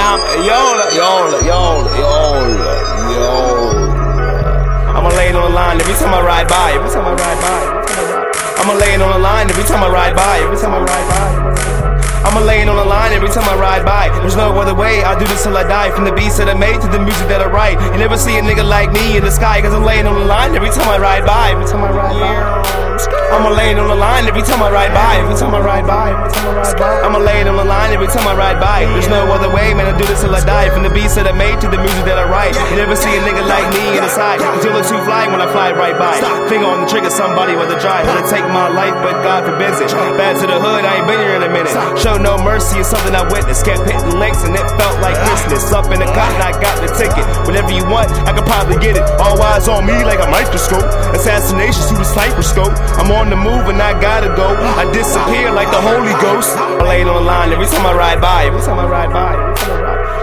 now I'm yola, yola, yola, yola, yola. I'ma lay it on the line every time I ride by. Every time I ride by. I'ma lay it on the line every time I ride by. Every time I ride by. I'ma lay it on every time I ride by. There's no other way, I do this till I die. From the beats that I made to the music that I write. You never see a nigga like me in the sky, cause I'm laying on the line every time I ride by. Every time I ride by. I'ma lay it on the line every time I ride by. Every time I ride by. I'ma lay it on the line every time I ride by. There's no other way, man, I do this till I die. From the beats that I made to the music that I write. You never see a nigga like me in the side. Until the too fly when I fly right by. Finger on the trigger, somebody with a drive. Wanna take my life, but God forbids it. Bad to the hood, I ain't been here in a minute. Show no mercy, it's something I witnessed. Kept hitting links and it felt like Christmas. Up in the cotton, I got the ticket. Whatever you want, I could probably get it. All eyes on me like a microscope. Assassination through the scope. I'm on the move and I gotta go. I disappear like the Holy Ghost. I lay it on the line every time I ride by. Every time I ride by.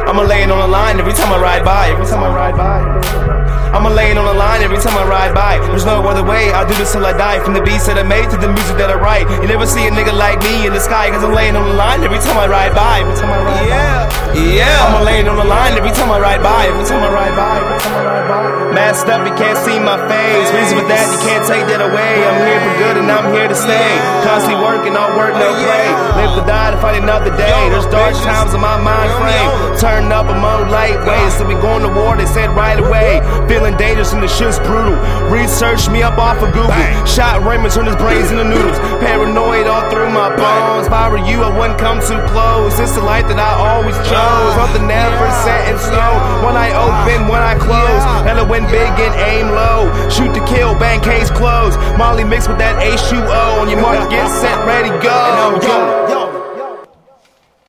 I'ma lay on the line every time I ride by. Every time I ride by. I'ma lay it on the line every time I ride by. There's no other way, I'll do this till I die. From the beats that I made to the music that I write. You never see a nigga like me in the sky, cause I'm laying on the line every time I ride by. Every time I ride yeah. by. Yeah. I'ma lay it on the line every time I ride by. Every time I ride by. Every time I ride by. Masked up, you can't see my face. Reason for that, you can't take that away. I'm here for good and I'm here to stay. Constantly working, all work, no play. Live to die to fight another day. There's dark times in my mind frame. Turn up, I'm on lightweight. So we going to war, they said right away. Feeling dangerous and the shit's brutal. Research me up off of Google. Shot Raymond, turn his brains into noodles. Paranoid all through my bones. If I were you, I wouldn't come too close. It's the life that I always chose. Something never set in stone. When I open, one eye closed. Hella win big and aim low. Shoot to kill, bang case closed. Molly mixed with that H2O. On your mark, get set,